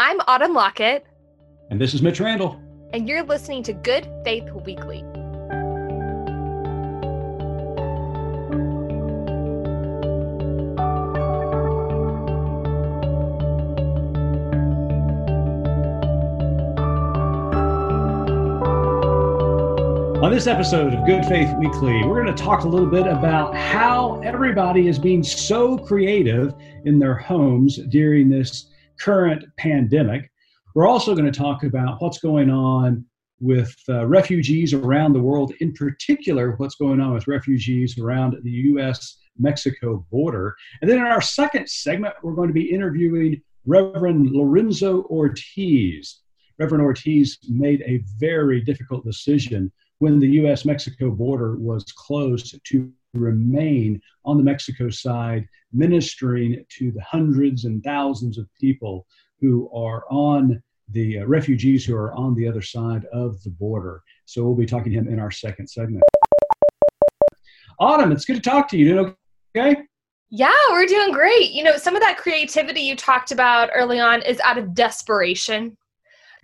I'm Autumn Lockett. And this is Mitch Randall. And you're listening to Good Faith Weekly. On this episode of Good Faith Weekly, we're going to talk a little bit about how everybody is being so creative in their homes during this current pandemic. We're also going to talk about what's going on with uh, refugees around the world, in particular, what's going on with refugees around the U.S. Mexico border. And then in our second segment, we're going to be interviewing Reverend Lorenzo Ortiz. Reverend Ortiz made a very difficult decision when the US Mexico border was closed to remain on the Mexico side, ministering to the hundreds and thousands of people who are on the uh, refugees who are on the other side of the border. So we'll be talking to him in our second segment. Autumn, it's good to talk to you. Doing okay? Yeah, we're doing great. You know, some of that creativity you talked about early on is out of desperation.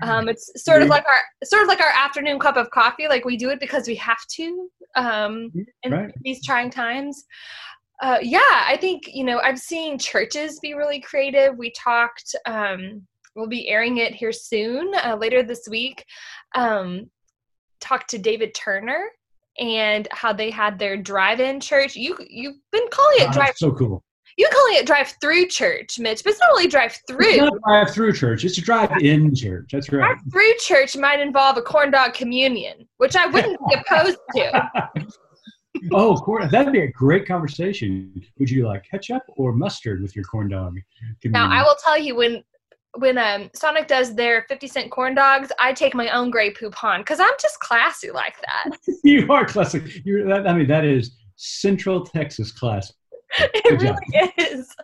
Um, it's sort of like our sort of like our afternoon cup of coffee. Like we do it because we have to um, in right. these trying times. Uh, yeah, I think you know I'm seeing churches be really creative. We talked. Um, we'll be airing it here soon, uh, later this week. Um, talked to David Turner and how they had their drive-in church. You you've been calling it oh, drive. So cool you calling it drive through church, Mitch, but it's not really drive through. It's not drive through church. It's a drive in church. That's right. Drive through church might involve a corn dog communion, which I wouldn't be opposed to. oh, corn, that'd be a great conversation. Would you like ketchup or mustard with your corn dog? Communion? Now, I will tell you when when um, Sonic does their 50 cent corn dogs, I take my own Grey Poupon because I'm just classy like that. you are classic. You're, I mean, that is Central Texas class. it really is.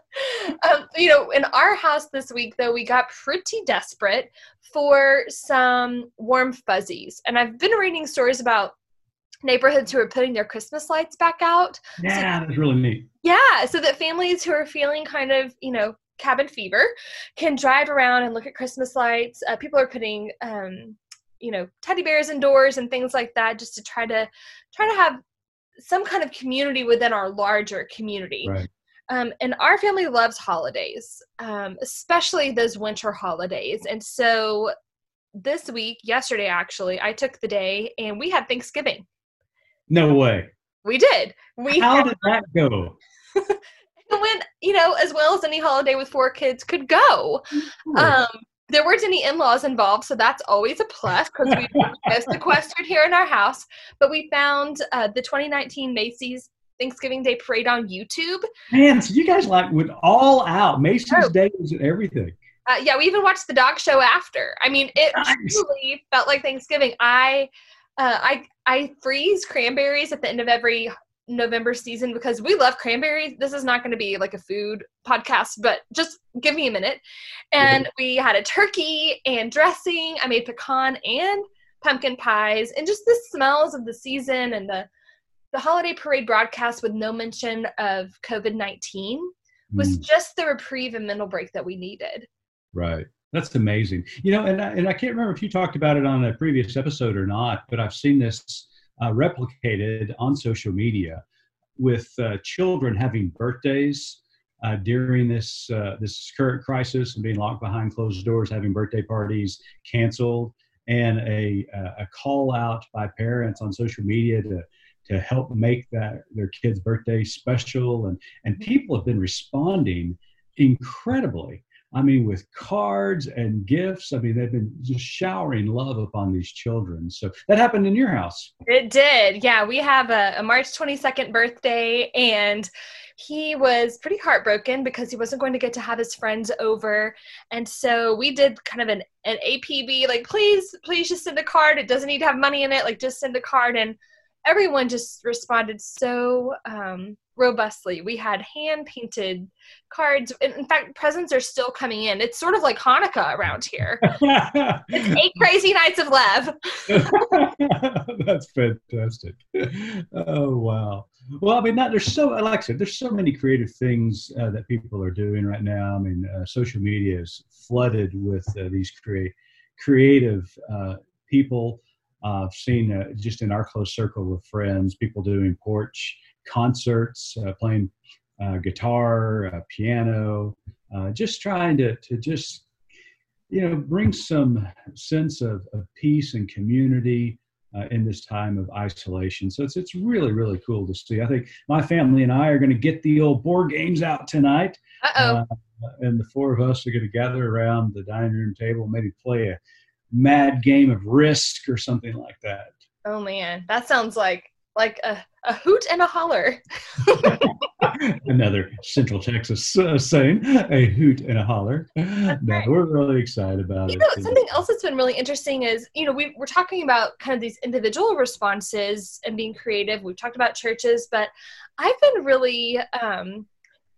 Um, you know, in our house this week, though, we got pretty desperate for some warm fuzzies. And I've been reading stories about neighborhoods who are putting their Christmas lights back out. Yeah, so, that's really neat. Yeah, so that families who are feeling kind of, you know, cabin fever can drive around and look at Christmas lights. Uh, people are putting, um, you know, teddy bears indoors and things like that just to try to try to have some kind of community within our larger community. Right. Um, and our family loves holidays, um, especially those winter holidays. And so this week, yesterday actually, I took the day and we had Thanksgiving. No way. We did. We How had, did that go? it went, you know, as well as any holiday with four kids could go. Um, there weren't any in-laws involved, so that's always a plus because we were sequestered here in our house. But we found uh, the 2019 Macy's Thanksgiving Day Parade on YouTube. Man, so you guys like went all out. Macy's oh. Day was everything. Uh, yeah, we even watched the dog show after. I mean, it nice. truly felt like Thanksgiving. I, uh, I, I freeze cranberries at the end of every November season because we love cranberries. This is not going to be like a food podcast, but just give me a minute. And mm-hmm. we had a turkey and dressing. I made pecan and pumpkin pies, and just the smells of the season and the the holiday parade broadcast with no mention of COVID nineteen was mm. just the reprieve and mental break that we needed. Right. That's amazing. You know, and I, and I can't remember if you talked about it on a previous episode or not, but I've seen this uh, replicated on social media with uh, children having birthdays uh, during this uh, this current crisis and being locked behind closed doors, having birthday parties canceled, and a a call out by parents on social media to to help make that their kids' birthday special, and and people have been responding incredibly I mean, with cards and gifts. I mean, they've been just showering love upon these children. So that happened in your house. It did. Yeah. We have a, a March 22nd birthday, and he was pretty heartbroken because he wasn't going to get to have his friends over. And so we did kind of an, an APB, like, please, please just send a card. It doesn't need to have money in it. Like, just send a card. And everyone just responded so um, robustly. We had hand painted cards. In fact, presents are still coming in. It's sort of like Hanukkah around here. it's eight crazy nights of love. That's fantastic. Oh wow. Well, I mean, that, there's so like I said, there's so many creative things uh, that people are doing right now. I mean, uh, social media is flooded with uh, these create creative uh, people. Uh, I've seen uh, just in our close circle of friends, people doing porch concerts, uh, playing uh, guitar, uh, piano, just trying to, to just, you know, bring some sense of, of peace and community uh, in this time of isolation. So it's it's really really cool to see. I think my family and I are going to get the old board games out tonight. Uh-oh. Uh, and the four of us are going to gather around the dining room table, maybe play a mad game of Risk or something like that. Oh man, that sounds like like a, a hoot and a holler. Another Central Texas uh, saying, a hoot and a holler. no, right. we're really excited about you it. Know, something else that's been really interesting is, you know, we, we're talking about kind of these individual responses and being creative. We've talked about churches, but I've been really um,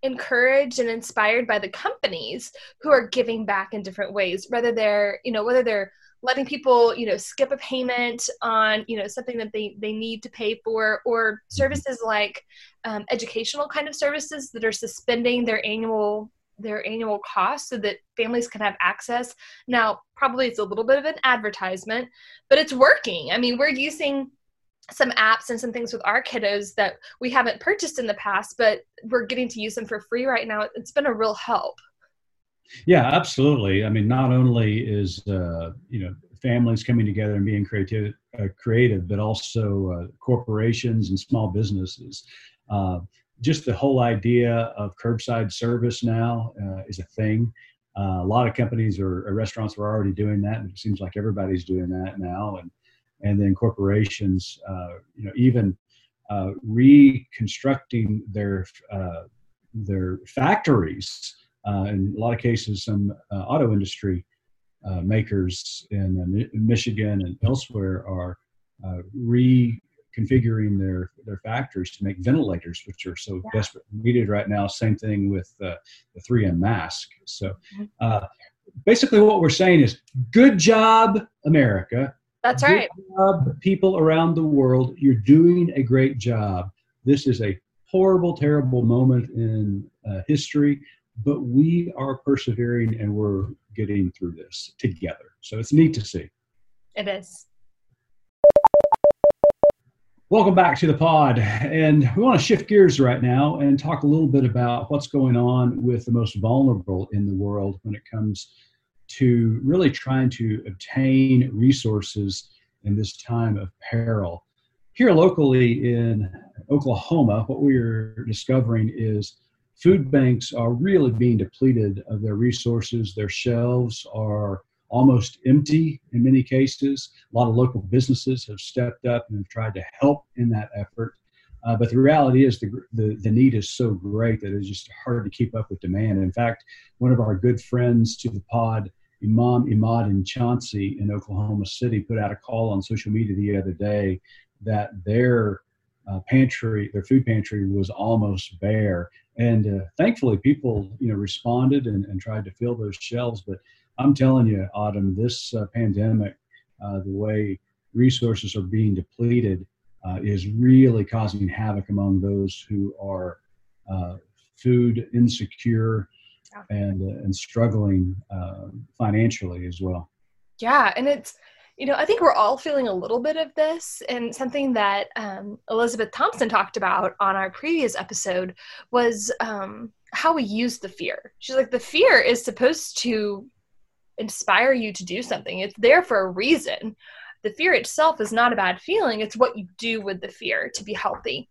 encouraged and inspired by the companies who are giving back in different ways, whether they're, you know, whether they're letting people you know skip a payment on you know something that they they need to pay for or mm-hmm. services like um, educational kind of services that are suspending their annual their annual costs so that families can have access. Now probably it's a little bit of an advertisement but it's working. I mean we're using some apps and some things with our kiddos that we haven't purchased in the past but we're getting to use them for free right now. It's been a real help yeah, absolutely. I mean, not only is uh, you know families coming together and being creative, uh, creative, but also uh, corporations and small businesses. Uh, just the whole idea of curbside service now uh, is a thing. Uh, a lot of companies or, or, restaurants are already doing that, and it seems like everybody's doing that now. And and then corporations, you know, even reconstructing their their factories uh, in a lot of cases, some uh, auto industry uh, makers in, Michigan and elsewhere are reconfiguring their, their factories to make ventilators, which are so yeah. desperately needed right now. Same thing with the 3M mask. So mm-hmm. basically, what we're saying is good job, America. That's right. Job, people around the world. You're doing a great job. This is a horrible, terrible moment in uh, history but we are persevering and we're getting through this together. So it's neat to see. It is. Welcome back to the pod. And we want to shift gears right now and talk a little bit about what's going on with the most vulnerable in the world when it comes to really trying to obtain resources in this time of peril. Here locally in Oklahoma, what we're discovering is food banks are really being depleted of their resources. Their shelves are almost empty in many cases. A lot of local businesses have stepped up and have tried to help in that effort. Uh, but the reality is the, the, the need is so great that it's just hard to keep up with demand. In fact, one of our good friends to the pod, Imam Imad Enchassi in Oklahoma City, put out a call on social media the other day that their uh, pantry, their food pantry was almost bare. And uh, thankfully people you know responded and, and, tried to fill those shelves. But i'm telling you autumn this uh, pandemic uh, the way resources are being depleted uh, is really causing havoc among those who are uh, food insecure and uh, and struggling financially as well. Yeah and it's you know, I think we're all feeling a little bit of this. And something that um, Elizabeth Thompson talked about on our previous episode was um, how we use the fear. She's like, the fear is supposed to inspire you to do something, it's there for a reason. The fear itself is not a bad feeling, it's what you do with the fear to be healthy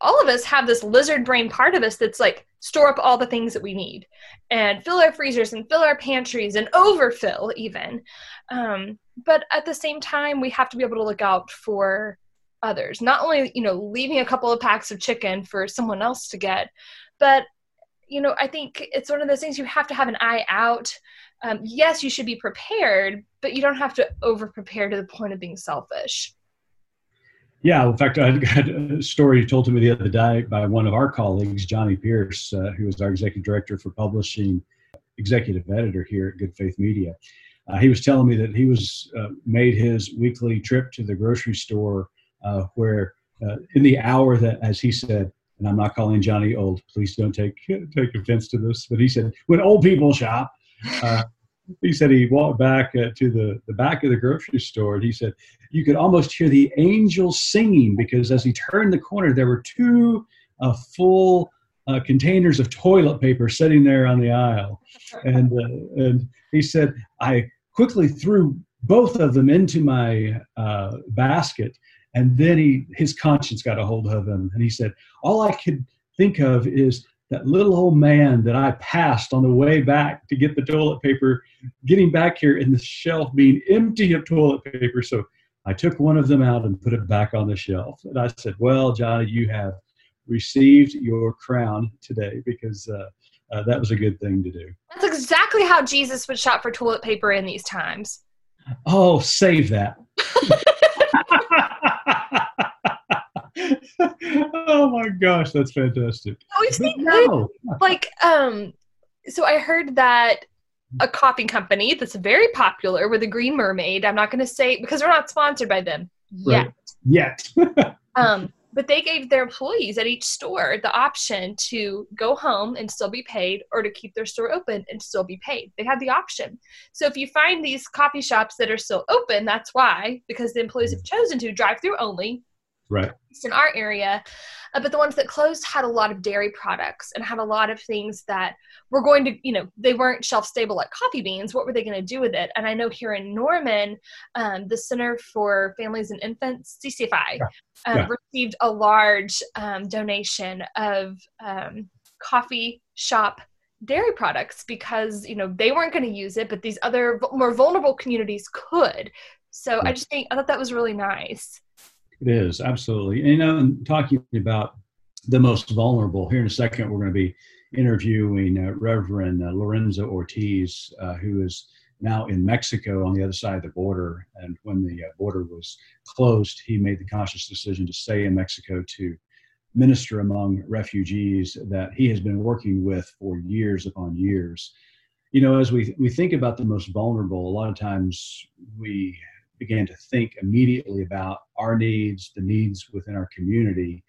all of us have this lizard brain part of us that's like store up all the things that we need and fill our freezers and fill our pantries and overfill even. Um, but at the same time we have to be able to look out for others. Not only you know leaving a couple of packs of chicken for someone else to get but you know i think it's one of those things you have to have an eye out. Um, yes you should be prepared but you don't have to over prepare to the point of being selfish Yeah, in fact, I got a story told to me the other day by one of our colleagues, Johnny Pierce, uh, who is our executive director for publishing, executive editor here at Good Faith Media. Uh, he was telling me that he was uh, made his weekly trip to the grocery store uh, where, uh, in the hour that, as he said, and I'm not calling Johnny old. Please don't take take offense to this, but he said when old people shop, uh, he said he walked back uh, to the, the back of the grocery store and he said you could almost hear the angels singing because as he turned the corner there were two uh, full uh, containers of toilet paper sitting there on the aisle. And uh, and he said i quickly threw both of them into my uh, basket and then he his conscience got a hold of him and he said all i could think of is that little old man that I passed on the way back to get the toilet paper, getting back here and the shelf being empty of toilet paper. So I took one of them out and put it back on the shelf. And I said, Well, Johnny, you have received your crown today because uh, uh, that was a good thing to do. That's exactly how Jesus would shop for toilet paper in these times. Oh, save that. oh my gosh, that's fantastic. Think no. like um so I heard that a coffee company that's very popular with the Green Mermaid. I'm not going to say because we're not sponsored by them yet. Right. Yet. um, but they gave their employees at each store the option to go home and still be paid or to keep their store open and still be paid. They had the option. So if you find these coffee shops that are still open, that's why, because the employees have chosen to drive through only, right. in our area uh, but the ones that closed had a lot of dairy products and had a lot of things that were going to you know they weren't shelf stable like coffee beans. What were they going to do with it? And i know here in norman um, the center for families and infants ccfi yeah. Um, yeah. received a large um, donation of um, coffee shop dairy products because you know they weren't going to use it but these other more vulnerable communities could. So i just think i thought that was really nice it is absolutely. And, you know, and talking about the most vulnerable. Here in a second, we're going to be interviewing uh, Reverend uh, Lorenzo Ortiz, uh, who is now in Mexico on the other side of the border. And when the uh, border was closed, he made the conscious decision to stay in Mexico to minister among refugees that he has been working with for years upon years. You know, as we, we think about the most vulnerable, a lot of times we began to think immediately about our needs, the needs within our community.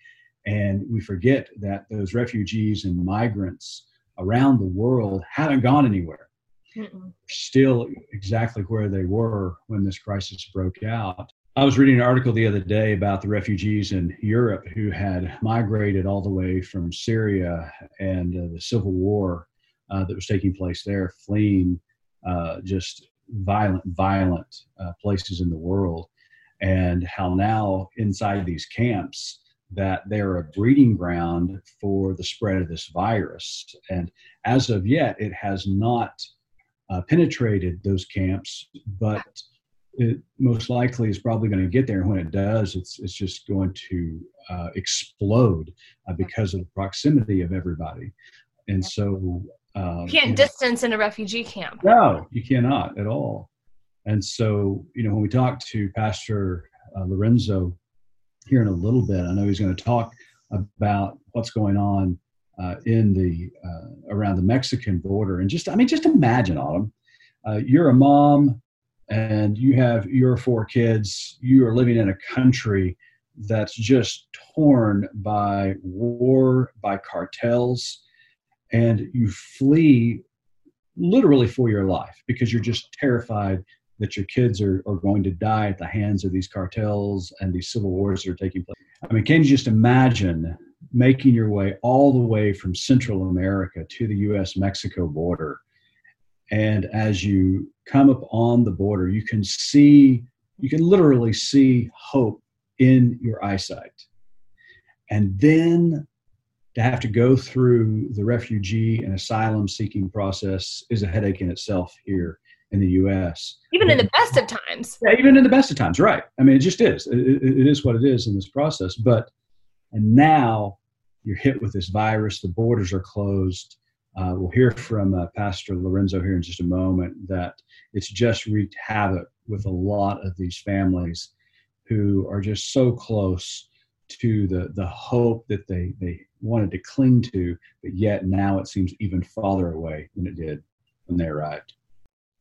And we forget that those refugees and migrants around the world haven't gone anywhere. Mm-mm. Still exactly where they were when this crisis broke out. I was reading an article the other day about the refugees in Europe who had migrated all the way from Syria and uh, the civil war uh, that was taking place there, fleeing uh, just violent, violent uh, places in the world, and how now inside these camps that they're a breeding ground for the spread of this virus. And as of yet, it has not uh, penetrated those camps, but it most likely is probably going to get there. And when it does, it's it's just going to uh, explode uh, because of the proximity of everybody. And so um, you can't you know, distance in a refugee camp. No, you cannot at all. And so, you know, when we talk to Pastor uh, Lorenzo here in a little bit, I know he's going to talk about what's going on uh, in the uh, around the Mexican border. And just, I mean, just imagine, Autumn, uh, you're a mom and you have your four kids. You are living in a country that's just torn by war, by cartels and you flee literally for your life because you're just terrified that your kids are, are going to die at the hands of these cartels and these civil wars that are taking place. I mean, can you just imagine making your way all the way from Central America to the US Mexico border? And as you come up on the border, you can see, you can literally see hope in your eyesight. And then to have to go through the refugee and asylum seeking process is a headache in itself here in the U.S. Even in the best of times. Yeah, even in the best of times, right? I mean, it just is. It, it is what it is in this process. But and now you're hit with this virus. The borders are closed. Uh, we'll hear from uh, Pastor Lorenzo here in just a moment that it's just wreaked havoc with a lot of these families. who are just so close to the the hope that they they wanted to cling to, but yet now it seems even farther away than it did when they arrived.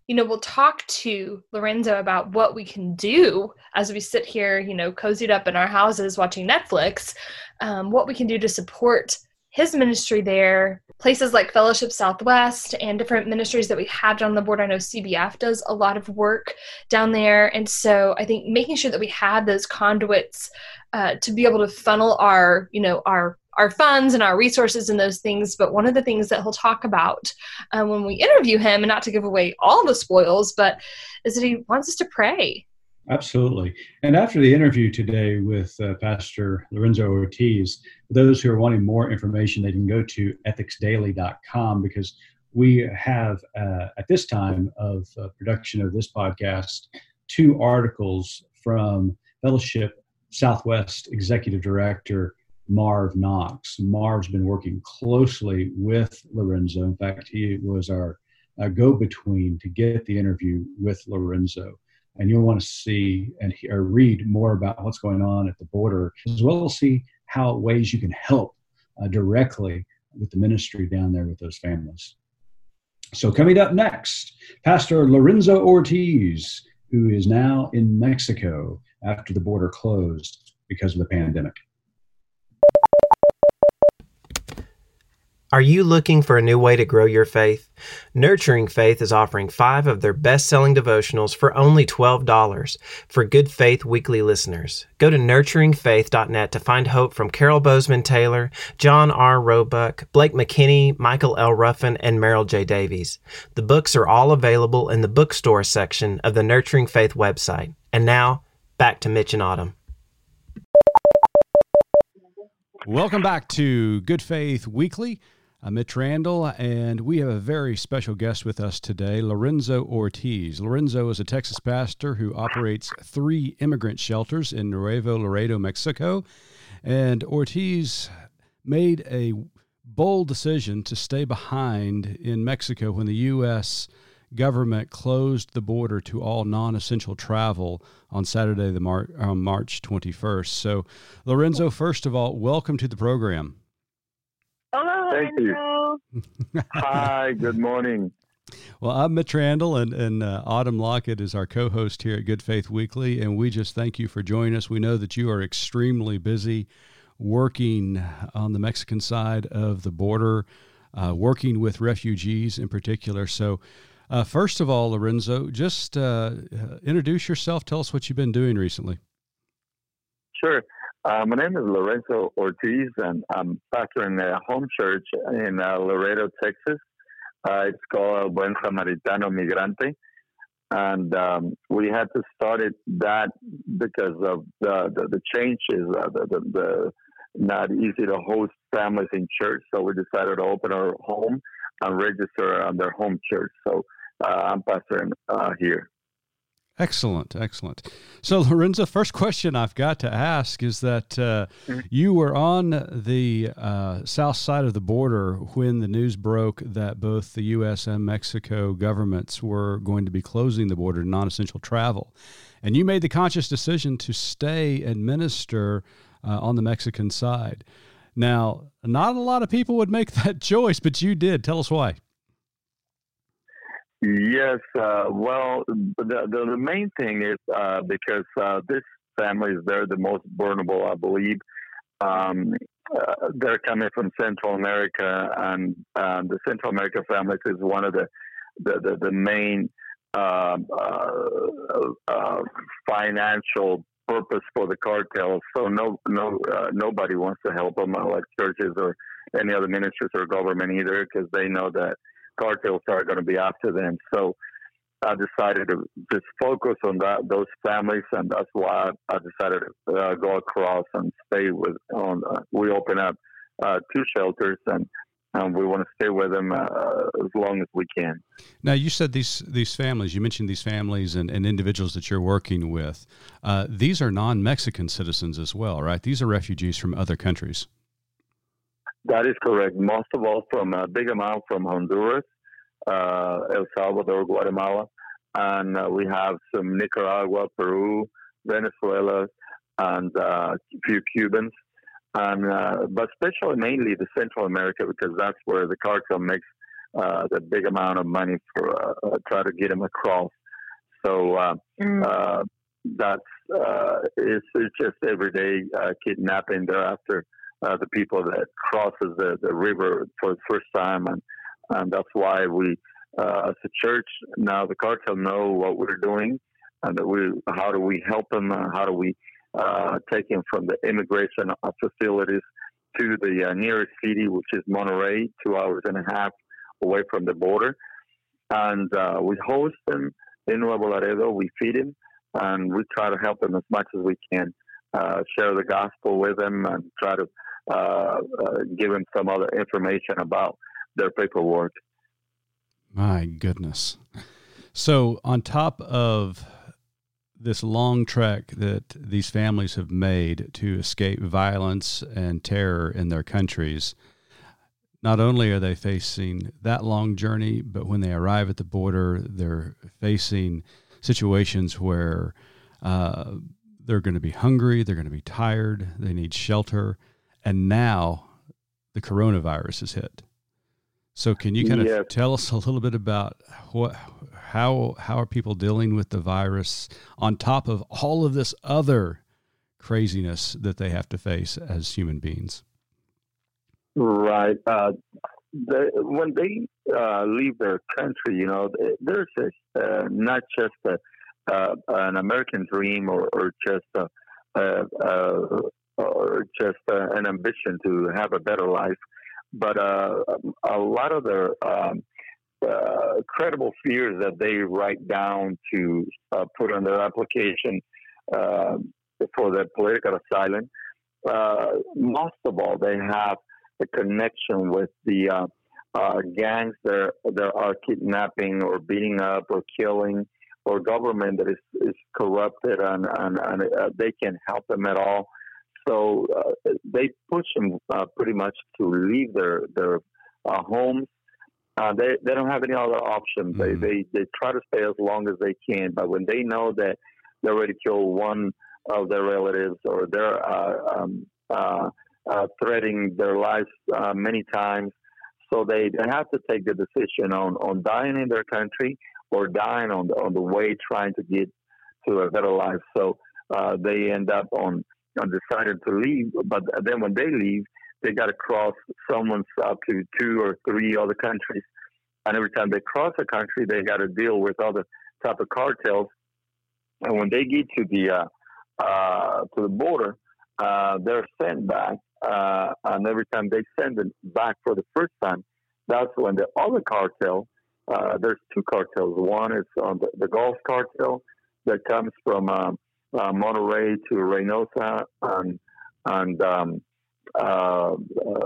You know, we'll talk to Lorenzo about what we can do as we sit here, you know, cozied up in our houses watching Netflix, um, what we can do to support his ministry there, places like Fellowship Southwest and different ministries that we have down the board. I know CBF does a lot of work down there. And so I think making sure that we have those conduits uh, to be able to funnel our, you know, our our funds and our resources and those things. But one of the things that he'll talk about uh, when we interview him, and not to give away all the spoils, but is that he wants us to pray Absolutely. And after the interview today with uh, Pastor Lorenzo Ortiz, those who are wanting more information, they can go to ethicsdaily.com because we have, uh, at this time of uh, production of this podcast, two articles from Fellowship Southwest Executive Director Marv Knox. Marv's been working closely with Lorenzo. In fact, he was our uh, go between to get the interview with Lorenzo and you'll want to see and hear, read more about what's going on at the border, as well as see how ways you can help uh, directly with the ministry down there with those families. So, coming up next, Pastor Lorenzo Ortiz, who is now in Mexico after the border closed because of the pandemic. Are you looking for a new way to grow your faith? Nurturing Faith is offering five of their best selling devotionals for only $12 for Good Faith Weekly listeners. Go to nurturingfaith.net to find hope from Carol Bozeman Taylor, John R. Roebuck, Blake McKinney, Michael L. Ruffin, and Merrill J. Davies. The books are all available in the bookstore section of the Nurturing Faith website. And now, back to Mitch and Autumn. Welcome back to Good Faith Weekly. I'm Mitch Randall, and we have a very special guest with us today, Lorenzo Ortiz. Lorenzo is a Texas pastor who operates three immigrant shelters in Nuevo Laredo, Mexico. And Ortiz made a bold decision to stay behind in Mexico when the U.S. government closed the border to all non essential travel on Saturday, the Mar- uh, March 21st. So, Lorenzo, first of all, welcome to the program. Thank you. Hi, good morning. Well, I'm Mitch Randall, and, and uh, Autumn Lockett is our co host here at Good Faith Weekly. And we just thank you for joining us. We know that you are extremely busy working on the Mexican side of the border, uh, working with refugees in particular. So, uh, first of all, Lorenzo, just uh, introduce yourself. Tell us what you've been doing recently. Sure. Uh, my name is Lorenzo Ortiz, and I'm pastoring a home church in uh, Laredo, Texas. Uh, it's called Buen Samaritano Migrante. And um, we had to start it that because of the, the, the changes, uh, the, the, the, not easy to host families in church. So we decided to open our home and register on their home church. So uh, I'm pastoring uh, here. Excellent, excellent. So, Lorenzo, first question I've got to ask is that uh, mm-hmm. you were on the uh, south side of the border when the news broke that both the U.S. and Mexico governments were going to be closing the border to non essential travel. And you made the conscious decision to stay and minister uh, on the Mexican side. Now, not a lot of people would make that choice, but you did. Tell us why. Yes, uh, well, the, the, the main thing is uh, because uh, this families they're the most vulnerable, I believe. Um, uh, they're coming from Central America, and um, the Central America families is one of the the, the, the main um, uh, uh, financial purpose for the cartels. So no no nobody wants to help them, like churches or any other ministries or government either, because they know that cartels are going to be after them. So I decided to just focus on that those families, and that's why I decided to uh, go across and stay with. On uh, we open up uh, two shelters, and and we want to stay with them uh, as long as we can. Now, you said these these families. You mentioned these families and, and individuals that you're working with. Uh, these are non-Mexican citizens as well, right? These are refugees from other countries. That is correct. Most of all from a big amount from Honduras, uh, El Salvador, Guatemala, and uh, we have some Nicaragua, Peru, Venezuela, and uh, a few Cubans, and uh, but especially mainly the Central America because that's where the cartel makes uh, the big amount of money for uh, uh try to get them across. So uh, mm. uh, that's uh, it's, it's just everyday uh, kidnapping. They're after uh, the people that crosses the, the river for the first time, and and that's why we, uh, as a church, now the cartel know what we're doing, and that we how do we help them? How do we uh, take them from the immigration facilities to the uh, nearest city, which is Monterrey, two hours and a half away from the border, and uh, we host them in Nuevo Laredo. We feed them, and we try to help them as much as we can. Uh, share the gospel with them and try to uh, uh, give them some other information about their paperwork. My goodness. So, on top of this long trek that these families have made to escape violence and terror in their countries, not only are they facing that long journey, but when they arrive at the border, they're facing situations where uh, they're going to be hungry, they're going to be tired, they need shelter, and now the coronavirus has hit. So, can you kind of tell us a little bit about what, how, how are people dealing with the virus on top of all of this other craziness that they have to face as human beings? Right. Uh, the, when they uh, leave their country, you know, there's a, uh, not just a, uh, an American dream or, or just a, or just an ambition to have a better life but uh, a lot of the um, uh, credible fears that they write down to uh, put on their application uh, for the political asylum, uh, most of all, they have a connection with the uh, gangs that, that are kidnapping or beating up or killing or government that is, is corrupted and, and, and they can help them at all. So uh, they push them uh, pretty much to leave their their uh, homes. Uh, they they don't have any other option. Mm-hmm. They, they they try to stay as long as they can, but when they know that they already killed one of their relatives or they're uh, um, uh, threatening their lives many times, so they, they have to take the decision on on dying in their country or dying on the on the way trying to get to a better life. So they end up on decided to leave. But then when they leave, they got to cross someone's up to two or three other countries. And every time they cross a country, they got to deal with other type of cartels. And when they get to the uh, uh, to the border, uh, they're sent back. Uh, and every time they send them back for the first time, that's when the other cartel. Uh, there's two cartels. One is on the, the Gulf cartel that comes from um, uh, Monterrey to Reynosa and and um, uh, uh,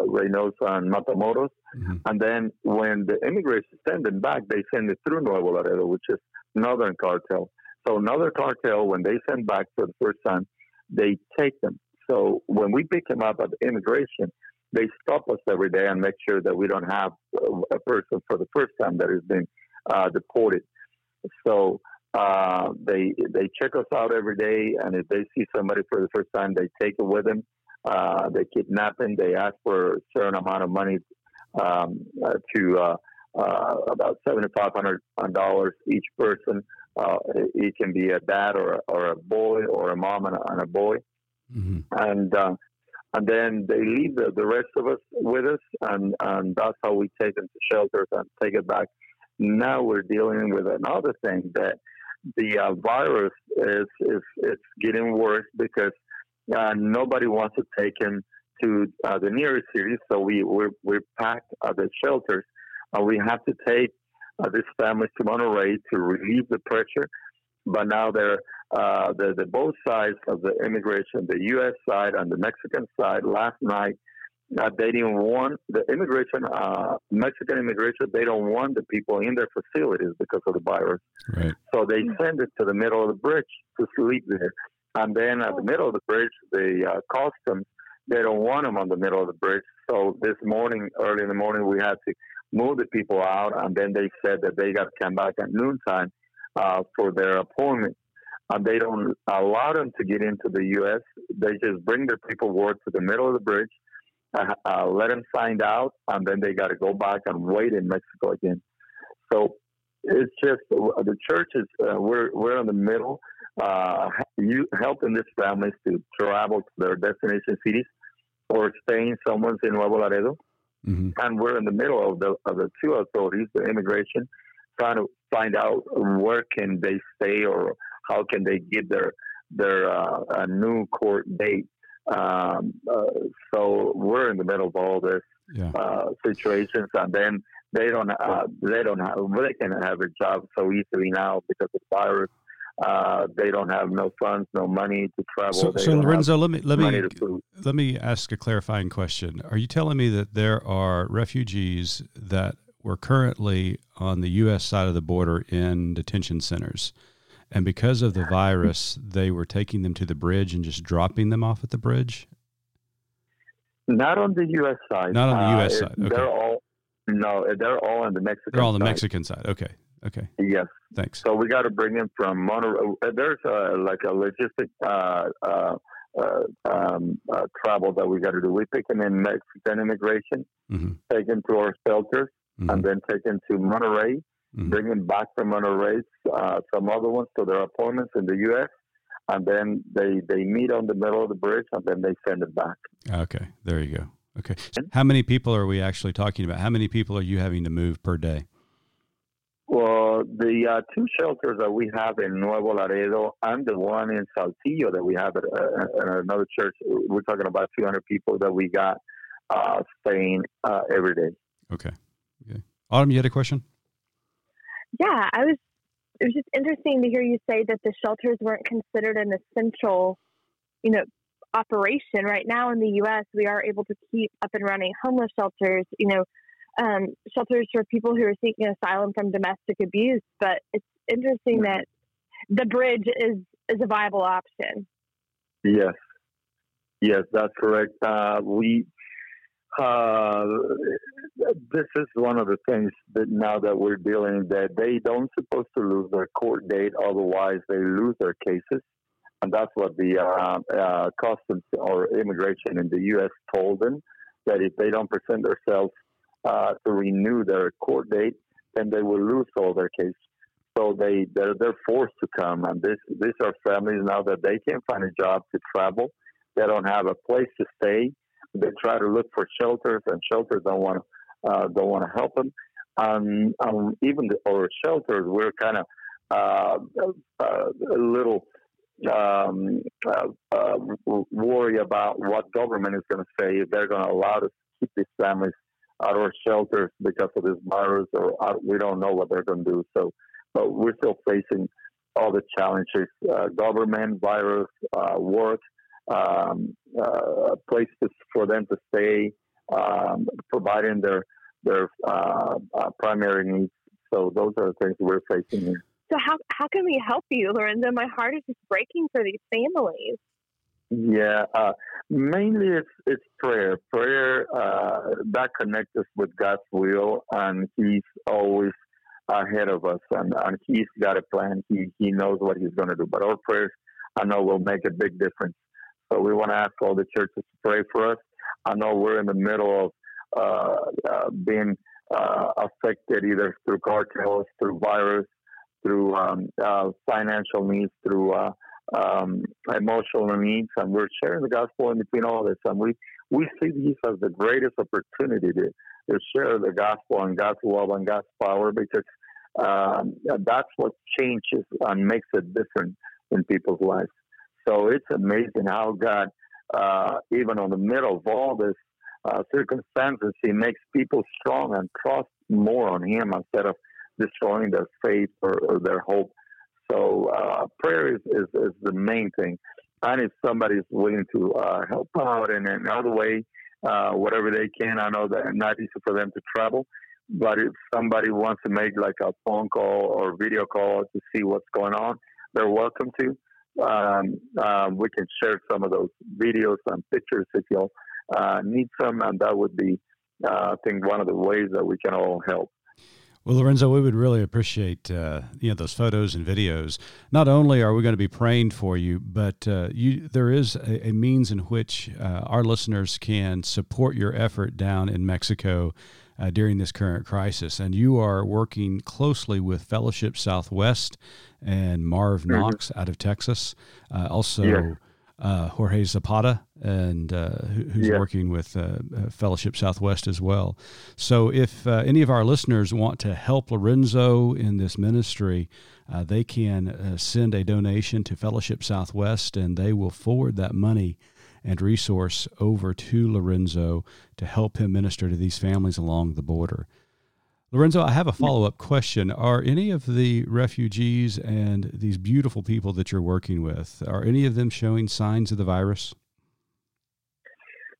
Reynosa and Matamoros. Mm-hmm. And then when the immigrants send them back, they send it through Nuevo Laredo, which is Northern Cartel. So another cartel, when they send back for the first time, they take them. So when we pick them up at immigration, they stop us every day and make sure that we don't have a person for the first time that has been uh, deported. So uh, they they check us out every day, and if they see somebody for the first time, they take it with them. Uh, they kidnap them. They ask for a certain amount of money um, uh, to uh, uh, about seventy five hundred dollars each person. Uh, it can be a dad or a, or a boy or a mom and a, and a boy, mm-hmm. and and then they leave the, the rest of us with us, and and that's how we take them to shelters and take it back. Now we're dealing with another thing that the uh, virus is, is it's getting worse because uh, nobody wants to take him to uh, the nearest city. So we we're, we're packed at the shelters. Uh, we have to take uh, this family to Monterrey to relieve the pressure. But now they're uh, the, the both sides of the immigration, the U.S. side and the Mexican side. Last night, uh, they didn't want the immigration, uh, Mexican immigration, they don't want the people in their facilities because of the virus. Right. So they send it to the middle of the bridge to sleep there. And then at the middle of the bridge, the uh, customs, they don't want them on the middle of the bridge. So this morning, early in the morning, we had to move the people out. And then they said that they got to come back at noontime uh, for their appointment. and they don't allow them to get into the U.S. They just bring their paperwork to the middle of the bridge, uh, uh, let them find out, and then they got to go back and wait in Mexico again. So it's just the church is uh, we're we're in the middle, uh, you helping these families to travel to their destination cities or staying somewhere in Nuevo Laredo, mm-hmm. and we're in the middle of the of the two authorities, the immigration, trying to find out where can they stay or how can they get their their uh, a new court date. Um, uh, so we're in the middle of all this yeah. uh, situations, and then they don't uh, they don't have they can have a job so easily now because of the virus. Uh, they don't have no funds, no money to travel. So, so Lorenzo, let me let me let me ask a clarifying question. Are you telling me that there are refugees that were currently on the U.S. side of the border in detention centers, and because of the virus, they were taking them to the bridge and just dropping them off at the bridge? Not on the U.S. side. Not on the U.S. Uh, side. Okay. They're all no, they're all on the Mexican. They're all on the side. Mexican side. Okay. Okay. Yes. Thanks. So we got to bring them from Monterrey. Uh, there's a, like a logistic uh, uh, uh, um, uh, travel that we got to do. We pick them in Mexican immigration, mm-hmm. take them to our shelters, mm-hmm. and then take them to Monterrey, mm-hmm. bring them back from Monterrey, uh, some other ones to their appointments in the U.S., and then they, they meet on the middle of the bridge, and then they send it back. Okay. There you go. Okay. So how many people are we actually talking about? How many people are you having to move per day? Well, the uh, two shelters that we have in Nuevo Laredo and the one in Saltillo that we have at, uh, at another church, we're talking about 200 people that we got uh, staying uh, every day. Okay. Okay. Autumn, you had a question? Yeah, I was. It was just interesting to hear you say that the shelters weren't considered an essential, you know, operation right now in the U.S. We are able to keep up and running homeless shelters, you know, um, shelters for people who are seeking asylum from domestic abuse. But it's interesting that the bridge is is a viable option. Yes, yes, that's correct. Uh, we uh, this is one of the things that now that we're dealing that they don't supposed to lose their court date, otherwise they lose their cases. And that's what the uh, uh, customs or immigration in the U.S. told them that if they don't present themselves uh, to renew their court date, then they will lose all their case. So they they're, they're forced to come, and this these are families now that they can't find a job to travel. They don't have a place to stay. They try to look for shelters, and shelters don't want to uh, don't want to help them. Um, um, even the, our shelters, we're kind of uh, uh, a little um, uh, uh, worry about what government is going to say if they're going to allow us to keep these families out of shelters because of this virus, or out, we don't know what they're going to do. So, but we're still facing all the challenges: government, virus, work, um, uh, places for them to stay, um, providing their their primary needs. So, those are the things we're facing here. So how how can we help you, Lorenzo? My heart is just breaking for these families. Yeah, uh, mainly it's it's prayer. Prayer uh, that connects us with God's will, and He's always ahead of us, and, and He's got a plan. He He knows what He's going to do. But our prayers, I know, will make a big difference. So we want to ask all the churches to pray for us. I know we're in the middle of uh, uh being uh, affected either through cartels, through virus, through um, uh, financial needs, through uh, um, emotional needs, and we're sharing the gospel in between all this. And we we see these as the greatest opportunity to, to share the gospel and God's love and God's power because um, that's what changes and makes it different in people's lives. So it's amazing how God, uh, even on the middle of all this uh, circumstances, He makes people strong and trust more on Him instead of destroying their faith or, or their hope. So uh, prayer is, is, is, the main thing. And if somebody's willing to uh, help out in another way, uh, whatever they can, I know that it's not easy for them to travel. But if somebody wants to make like a phone call or video call to see what's going on, they're welcome to. Um, um, we can share some of those videos and pictures if you'll uh, need some, and that would be, uh, I think, one of the ways that we can all help. Well, Lorenzo, we would really appreciate uh, you know those photos and videos. Not only are we going to be praying for you, but uh, you there is a, a means in which uh, our listeners can support your effort down in Mexico uh, during this current crisis. And you are working closely with Fellowship Southwest and Marv mm-hmm. Knox out of Texas. Uh, also. Yeah uh, Jorge Zapata, and uh, who's yeah. working with uh, Fellowship Southwest as well. So, if uh, any of our listeners want to help Lorenzo in this ministry, uh, they can send a donation to Fellowship Southwest, and they will forward that money and resource over to Lorenzo to help him minister to these families along the border. Lorenzo, I have a follow up question. Are any of the refugees and these beautiful people that you're working with, are any of them showing signs of the virus?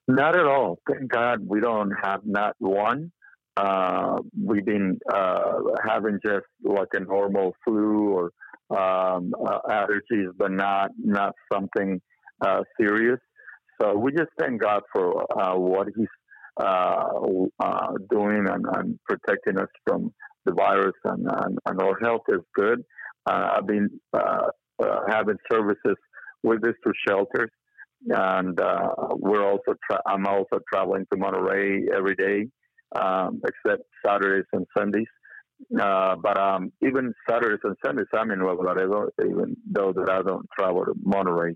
Not at all. Thank God we don't have not one. Uh, we've been uh, having just like a normal flu or um, uh, allergies, but not not something uh, serious. So we just thank God for uh, what He's uh, uh, doing and, and, protecting us from the virus, and, and, and our health is good. Uh, I've been uh, uh, having services with two shelters, and uh, we're also tra- I'm also traveling to Monterrey every day, um, except Saturdays and Sundays. but um, even Saturdays and Sundays, I'm in Nuevo Laredo, even though that I don't travel to Monterrey.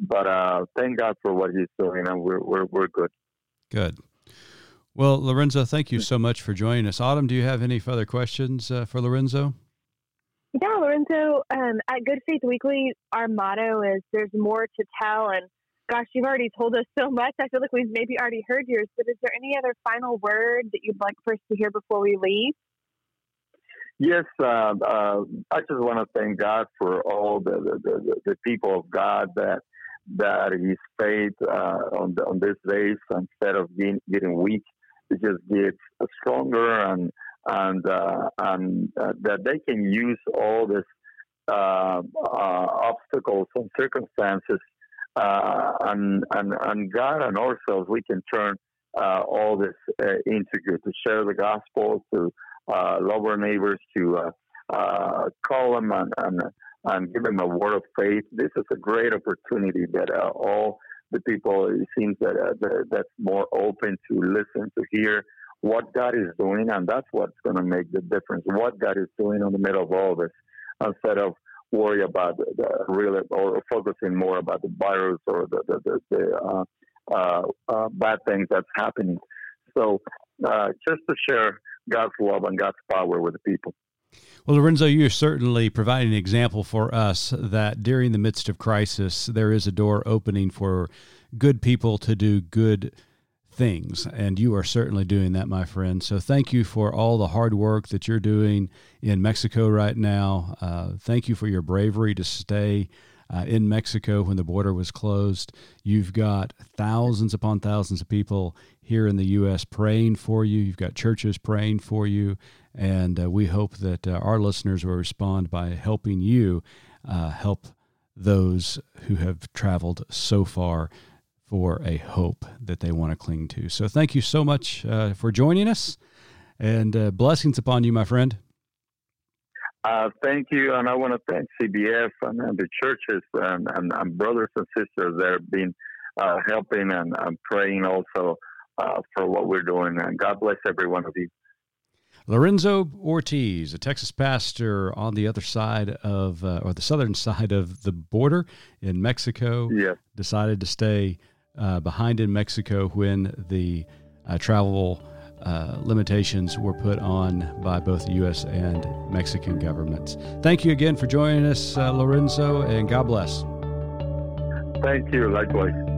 But thank God for what He's doing, and we're we're we're good. Good. Well, Lorenzo, thank you so much for joining us. Autumn, do you have any further questions uh, for Lorenzo? Yeah, Lorenzo, um, at Good Faith Weekly, our motto is there's more to tell. And gosh, you've already told us so much. I feel like we've maybe already heard yours, but is there any other final word that you'd like for us to hear before we leave? Yes, uh, uh, I just want to thank God for all the, the, the, the people of God that that His faith uh, on the, on these days instead of being getting weak. It just gets stronger and and uh, and uh, that they can use all this uh, uh obstacles and circumstances and, and and God and ourselves we can turn all this into good to share the gospel to love our neighbors to call them and, and and give them a word of faith. This is a great opportunity that all the people, it seems that uh, that's more open to listen, to hear what God is doing, and that's what's going to make the difference. What God is doing in the middle of all this, instead of worry about the, the real or focusing more about the virus or the the, the, the uh, uh, uh, bad things that's happening. So, uh, just to share God's love and God's power with the people. Well, Lorenzo, you're certainly providing an example for us that during the midst of crisis, there is a door opening for good people to do good things. And you are certainly doing that, my friend. So thank you for all the hard work that you're doing in Mexico right now. Uh, thank you for your bravery to stay. Uh, in Mexico, when the border was closed, you've got thousands upon thousands of people here in the U.S. praying for you. You've got churches praying for you. And uh, we hope that uh, our listeners will respond by helping you uh, help those who have traveled so far for a hope that they want to cling to. So thank you so much uh, for joining us and uh, blessings upon you, my friend. Uh, thank you, and I want to thank CBF and, and the churches and, and, and, brothers and sisters that have been helping and, praying also for what we're doing. And God bless every one of you. Lorenzo Ortiz, a Texas pastor on the other side of, uh, or the southern side of the border in Mexico, yeah. decided to stay uh, behind in Mexico when the uh, travel uh, limitations were put on by both the U.S. and Mexican governments. Thank you again for joining us, uh, Lorenzo, and God bless. Thank you. Likewise.